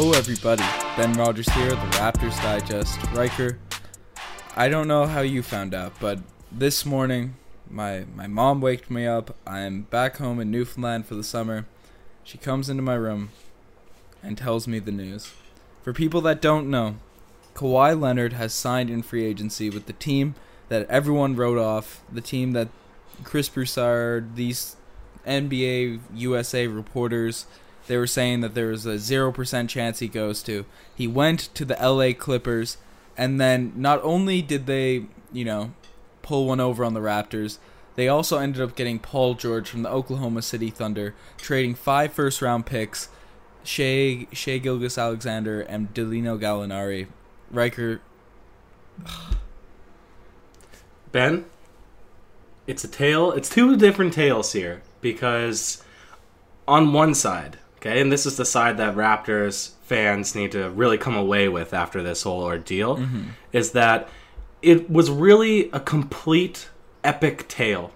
Hello, everybody. Ben Rogers here, the Raptors Digest. Riker, I don't know how you found out, but this morning, my my mom waked me up. I'm back home in Newfoundland for the summer. She comes into my room and tells me the news. For people that don't know, Kawhi Leonard has signed in free agency with the team that everyone wrote off, the team that Chris Broussard, these NBA USA reporters, they were saying that there was a 0% chance he goes to. He went to the LA Clippers, and then not only did they, you know, pull one over on the Raptors, they also ended up getting Paul George from the Oklahoma City Thunder, trading five first round picks, Shai, Shea Gilgis Alexander, and Danilo Gallinari. Riker. Ben, it's a tale. It's two different tales here because on one side, okay, and this is the side that Raptors fans need to really come away with after this whole ordeal, Mm-hmm. is that it was really a complete epic tale.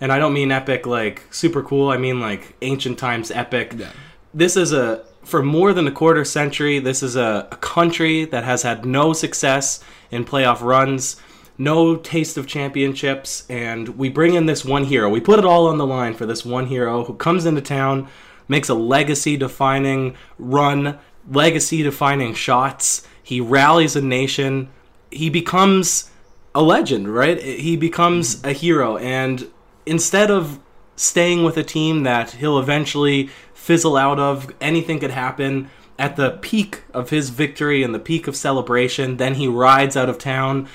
And I don't mean epic like super cool, I mean like ancient times epic. Yeah. This is a for more than a quarter century, this is a, a country that has had no success in playoff runs, no taste of championships, and we bring in this one hero. We put it all on the line for this one hero who comes into town, makes a legacy defining run, legacy defining shots. He rallies a nation. He becomes a legend, right? He becomes a hero. And instead of staying with a team that he'll eventually fizzle out of, anything could happen. At the peak of his victory and the peak of celebration, then he rides out of town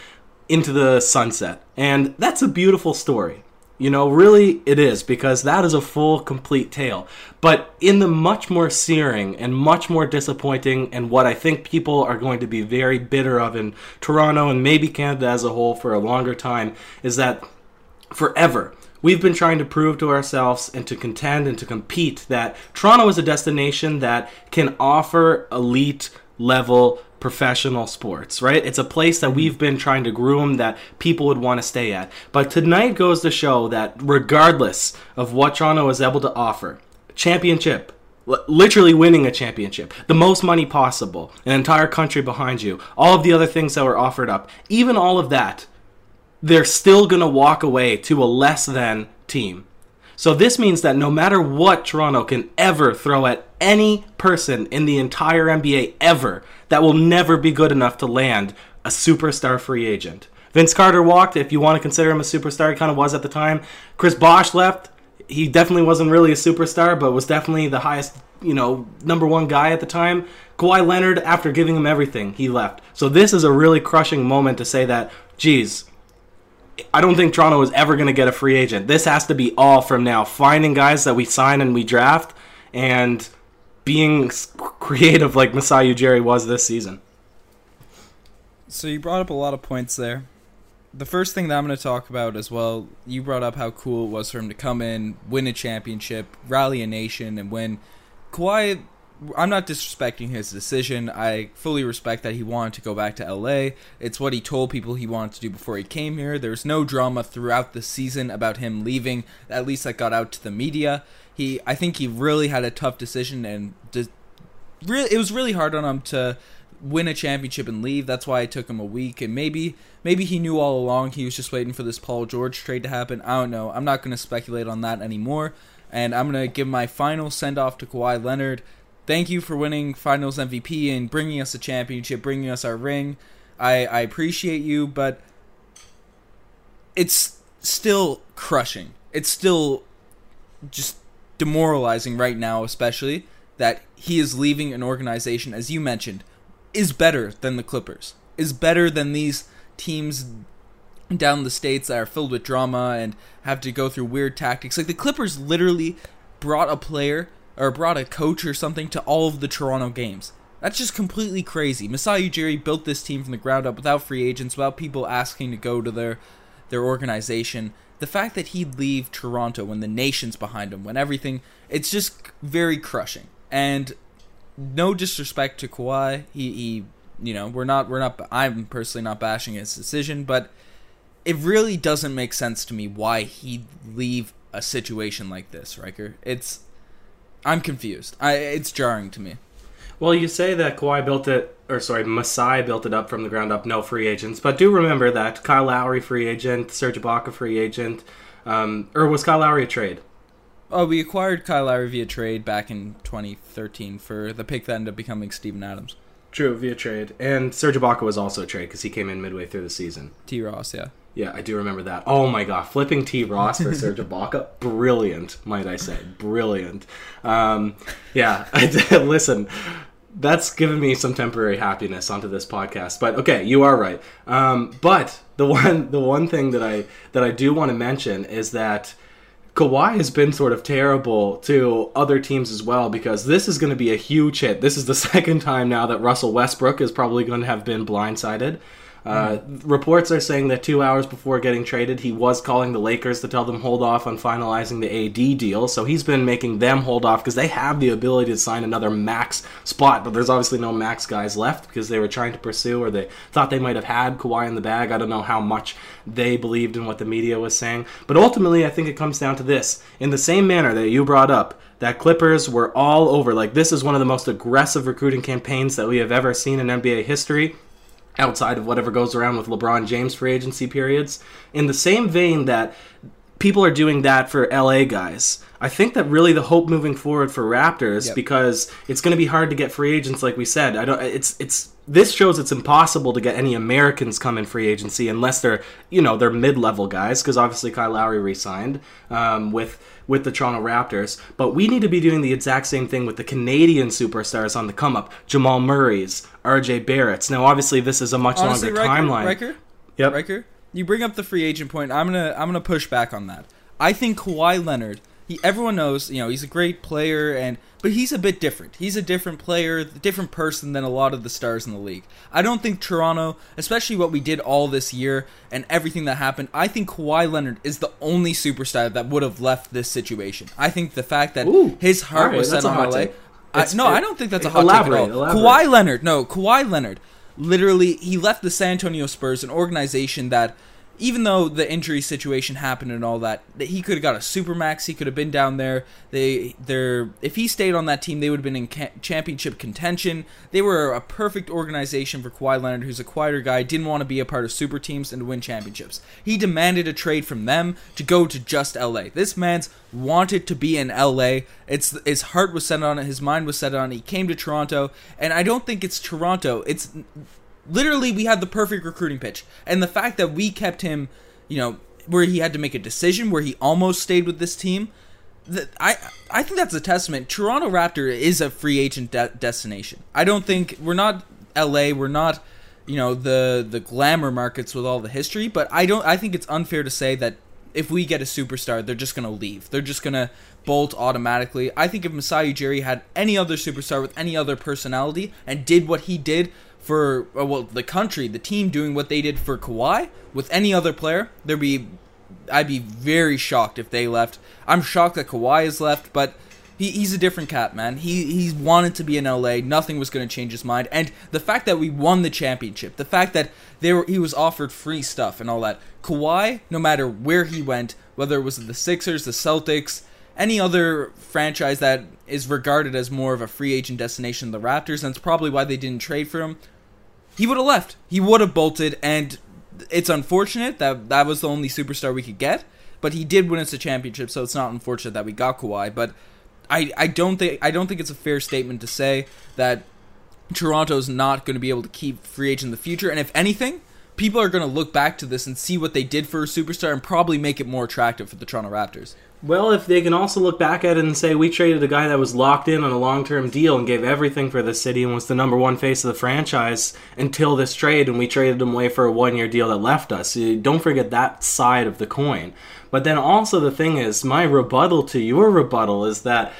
into the sunset. And that's a beautiful story. You know, really it is because that is a full, complete tale. But in the much more searing and much more disappointing, and what I think people are going to be very bitter of in Toronto and maybe Canada as a whole for a longer time, is that forever we've been trying to prove to ourselves and to contend and to compete that Toronto is a destination that can offer elite level professional sports, right? It's a place that we've been trying to groom that people would want to stay at. But tonight goes to show that regardless of what Toronto is able to offer, championship, literally winning a championship, the most money possible, an entire country behind you, all of the other things that were offered up, even all of that, they're still going to walk away to a less than team. So this means that no matter what Toronto can ever throw at any person in the entire NBA ever, that will never be good enough to land a superstar free agent. Vince Carter walked, if you want to consider him a superstar, he kind of was at the time. Chris Bosh left. He definitely wasn't really a superstar, but was definitely the highest, you know, number one guy at the time. Kawhi Leonard, after giving him everything, he left. So this is a really crushing moment to say that, geez, I don't think Toronto is ever going to get a free agent. This has to be all from now. Finding guys that we sign and we draft, and being creative like Masai Ujiri was this season. So you brought up a lot of points there. The first thing that I'm going to talk about as well, you brought up how cool it was for him to come in, win a championship, rally a nation, and win. Kawhi, I'm not disrespecting his decision. I fully respect that he wanted to go back to LA. It's what he told people he wanted to do before he came here. There's no drama throughout the season about him leaving. At least that got out to the media. He, I think he really had a tough decision and de- really, it was really hard on him to win a championship and leave. That's why it took him a week, and maybe maybe he knew all along. He was just waiting for this Paul George trade to happen. I don't know. I'm not going to speculate on that anymore. And I'm going to give my final send off to Kawhi Leonard. Thank you for winning Finals MVP and bringing us a championship, bringing us our ring. I, I appreciate you, but it's still crushing. It's still just demoralizing right now, especially that he is leaving an organization, as you mentioned, is better than the Clippers, is better than these teams down the states that are filled with drama and have to go through weird tactics. Like the Clippers literally brought a player or brought a coach or something to all of the Toronto games. That's just completely crazy. Masai Ujiri built this team from the ground up without free agents, without people asking to go to their their organization. The fact that he'd leave Toronto when the nation's behind him, when everything, it's just very crushing. And no disrespect to Kawhi, he, he you know, we're not we're not I'm personally not bashing his decision, but it really doesn't make sense to me why he'd leave a situation like this, Riker. It's I'm confused. I it's jarring to me. Well, you say that Kawhi built it, or sorry, Masai built it up from the ground up, no free agents. But do remember that Kyle Lowry, free agent, Serge Ibaka, free agent. Um, or was Kyle Lowry a trade? Oh, we acquired Kyle Lowry via trade back in 2013 for the pick that ended up becoming Steven Adams. True, via trade. And Serge Ibaka was also a trade because he came in midway through the season. T. Ross, yeah. Yeah, I do remember that. Oh my god, flipping T. Ross for Serge Ibaka, brilliant, might I say, brilliant. Um, yeah, listen, that's given me some temporary happiness onto this podcast. But okay, you are right. Um, but the one, the one thing that I that I do want to mention is that Kawhi has been sort of terrible to other teams as well because this is going to be a huge hit. This is the second time now that Russell Westbrook is probably going to have been blindsided. Uh, reports are saying that two hours before getting traded, he was calling the Lakers to tell them hold off on finalizing the AD deal. So he's been making them hold off because they have the ability to sign another max spot, but there's obviously no max guys left because they were trying to pursue or they thought they might have had Kawhi in the bag. I don't know how much they believed in what the media was saying, but ultimately, I think it comes down to this: in the same manner that you brought up that Clippers were all over. Like, this is one of the most aggressive recruiting campaigns that we have ever seen in NBA history outside of whatever goes around with LeBron James free agency periods. In the same vein that people are doing that for LA guys. I think that really the hope moving forward for Raptors Yep. because it's going to be hard to get free agents like we said. I don't it's it's this shows it's impossible to get any Americans come in free agency unless they're, you know, they're mid-level guys because obviously Kyle Lowry re-signed um, with with the Toronto Raptors, but we need to be doing the exact same thing with the Canadian superstars on the come up. Jamal Murray's, RJ Barrett's. Now obviously this is a much Honestly, longer Riker, timeline. Riker, Yep. Riker, you bring up the free agent point. I'm gonna I'm gonna push back on that. I think Kawhi Leonard. He, everyone knows, you know, he's a great player, and but he's a bit different. He's a different player, different person than a lot of the stars in the league. I don't think Toronto, especially what we did all this year and everything that happened. I think Kawhi Leonard is the only superstar that would have left this situation. I think the fact that Ooh, his heart alright, was set on LA. I, no, it- I don't think that's a hot elaborate, take at all. elaborate. Kawhi Leonard, no, Kawhi Leonard. Literally, he left the San Antonio Spurs, an organization that, even though the injury situation happened and all that, he could have got a supermax. He could have been down there. They, they're, if he stayed on that team, they would have been in ca- championship contention. They were a perfect organization for Kawhi Leonard, who's a quieter guy, didn't want to be a part of super teams and to win championships. He demanded a trade from them to go to just LA. This man's wanted to be in LA. It's his heart was set on it, his mind was set on it. He came to Toronto, and I don't think it's Toronto. It's literally we had the perfect recruiting pitch, and the fact that we kept him, you know, where he had to make a decision, where he almost stayed with this team. That I I think that's a testament. Toronto Raptor is a free agent de- destination. I don't think we're not L.A. We're not you know the the glamour markets with all the history, but I don't. I think it's unfair to say that if we get a superstar, they're just gonna leave. They're just gonna bolt automatically. I think if Masai Ujiri had any other superstar with any other personality and did what he did for uh, well the country, the team doing what they did for Kawhi with any other player, there'd be I'd be very shocked if they left. I'm shocked that Kawhi has left, but he, he's a different cat, man. He he's wanted to be in LA. Nothing was going to change his mind. And the fact that we won the championship, the fact that they were he was offered free stuff and all that. Kawhi, no matter where he went, whether it was the Sixers, the Celtics, any other franchise that is regarded as more of a free agent destination, the Raptors, and it's probably why they didn't trade for him he would have left. He would have bolted, and it's unfortunate that that was the only superstar we could get. But he did win us a championship, so it's not unfortunate that we got Kawhi. But I, I don't think I don't think it's a fair statement to say that Toronto's not going to be able to keep free agent in the future. And if anything, people are going to look back to this and see what they did for a superstar and probably make it more attractive for the Toronto Raptors. Well, if they can also look back at it and say we traded a guy that was locked in on a long-term deal and gave everything for the city and was the number one face of the franchise until this trade, and we traded him away for a one-year deal that left us. Don't forget that side of the coin. But then also the thing is, my rebuttal to your rebuttal is that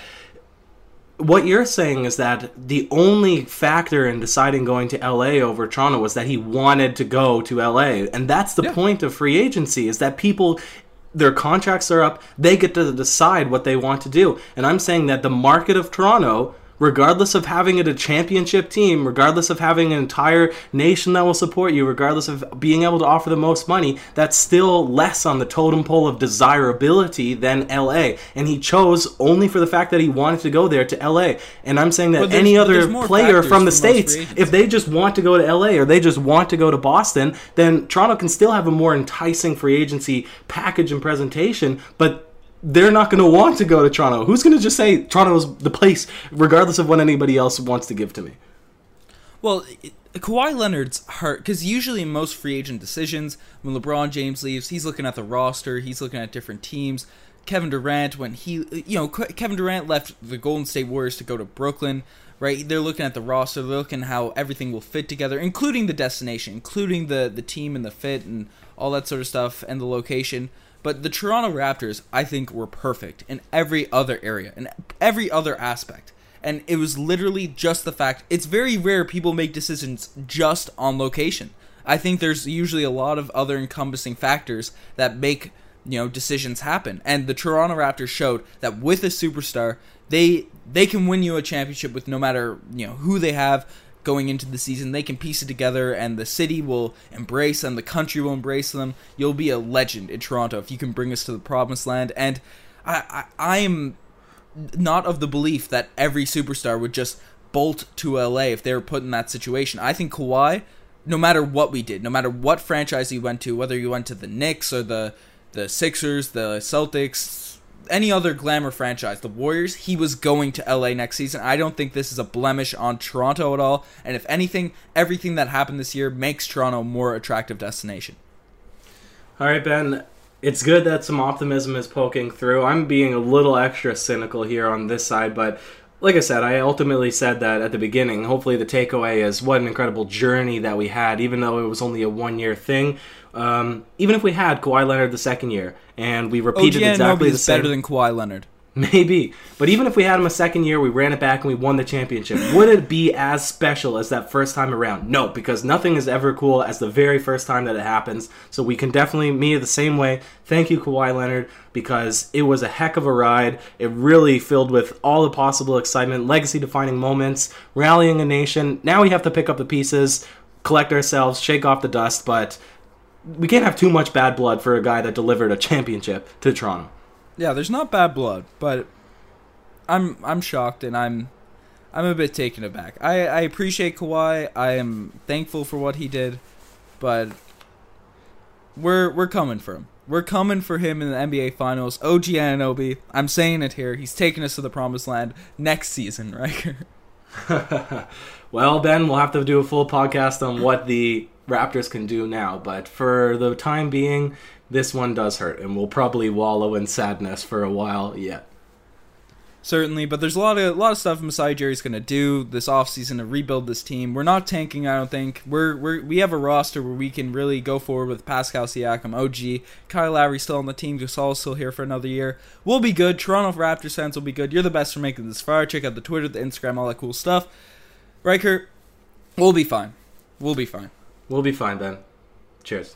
what you're saying is that the only factor in deciding going to LA over Toronto was that he wanted to go to LA. And that's the Yeah. point of free agency is that people their contracts are up, they get to decide what they want to do. And I'm saying that the market of Toronto regardless of having it a championship team, regardless of having an entire nation that will support you, regardless of being able to offer the most money, that's still less on the totem pole of desirability than LA. And he chose only for the fact that he wanted to go there to LA. And I'm saying that any other player from the States, if they just want to go to LA or they just want to go to Boston, then Toronto can still have a more enticing free agency package and presentation. But they're not going to want to go to Toronto. Who's going to just say Toronto's the place, regardless of what anybody else wants to give to me? Well, Kawhi Leonard's hurt because usually in most free agent decisions, when LeBron James leaves, he's looking at the roster, he's looking at different teams. Kevin Durant, when he, you know, Kevin Durant left the Golden State Warriors to go to Brooklyn, right? They're looking at the roster, they're looking how everything will fit together, including the destination, including the the team and the fit and all that sort of stuff and the location. But the Toronto Raptors, I think, were perfect in every other area, in every other aspect. And it was literally just the fact it's very rare people make decisions just on location. I think there's usually a lot of other encompassing factors that make you know decisions happen. And the Toronto Raptors showed that with a superstar, they they can win you a championship with no matter you know who they have going into the season. They can piece it together, and the city will embrace them. The country will embrace them. You'll be a legend in Toronto if you can bring us to the promised land. And I, I, am not of the belief that every superstar would just bolt to LA if they were put in that situation. I think Kawhi, no matter what we did, no matter what franchise he went to, whether you went to the Knicks or the the Sixers, the Celtics, any other glamour franchise, the Warriors, he was going to LA next season. I don't think this is a blemish on Toronto at all. And if anything, everything that happened this year makes Toronto a more attractive destination. All right, Ben. It's good that some optimism is poking through. I'm being a little extra cynical here on this side, but like I said, I ultimately said that at the beginning. Hopefully, the takeaway is what an incredible journey that we had, even though it was only a one year thing. Um, even if we had Kawhi Leonard the second year and we repeated exactly the same, better than Kawhi Leonard. Maybe, but even if we had him a second year, we ran it back and we won the championship. Would it be as special as that first time around? No, because nothing is ever cool as the very first time that it happens. So we can definitely me the same way. Thank you, Kawhi Leonard, because it was a heck of a ride. It really filled with all the possible excitement, legacy-defining moments, rallying a nation. Now we have to pick up the pieces, collect ourselves, shake off the dust, but we can't have too much bad blood for a guy that delivered a championship to Toronto. Yeah, there's not bad blood, but I'm I'm shocked and I'm I'm a bit taken aback. I, I appreciate Kawhi. I am thankful for what he did, but we're we're coming for him. We're coming for him in the NBA Finals. OG Anunoby, I'm saying it here. He's taking us to the promised land next season, right? well, Ben, we'll have to do a full podcast on what the Raptors can do now. But for the time being, this one does hurt, and we'll probably wallow in sadness for a while yet. Certainly, but there's a lot of a lot of stuff Masai Ujiri's going to do this offseason to rebuild this team. We're not tanking, I don't think. We're we're we have a roster where we can really go forward with Pascal Siakam, OG, Kyle Lowry still on the team, Gasol's still here for another year. We'll be good. Toronto Raptors fans will be good. You're the best for making this far. Check out the Twitter, the Instagram, all that cool stuff. Riker, we'll be fine. We'll be fine. We'll be fine, Ben. Cheers.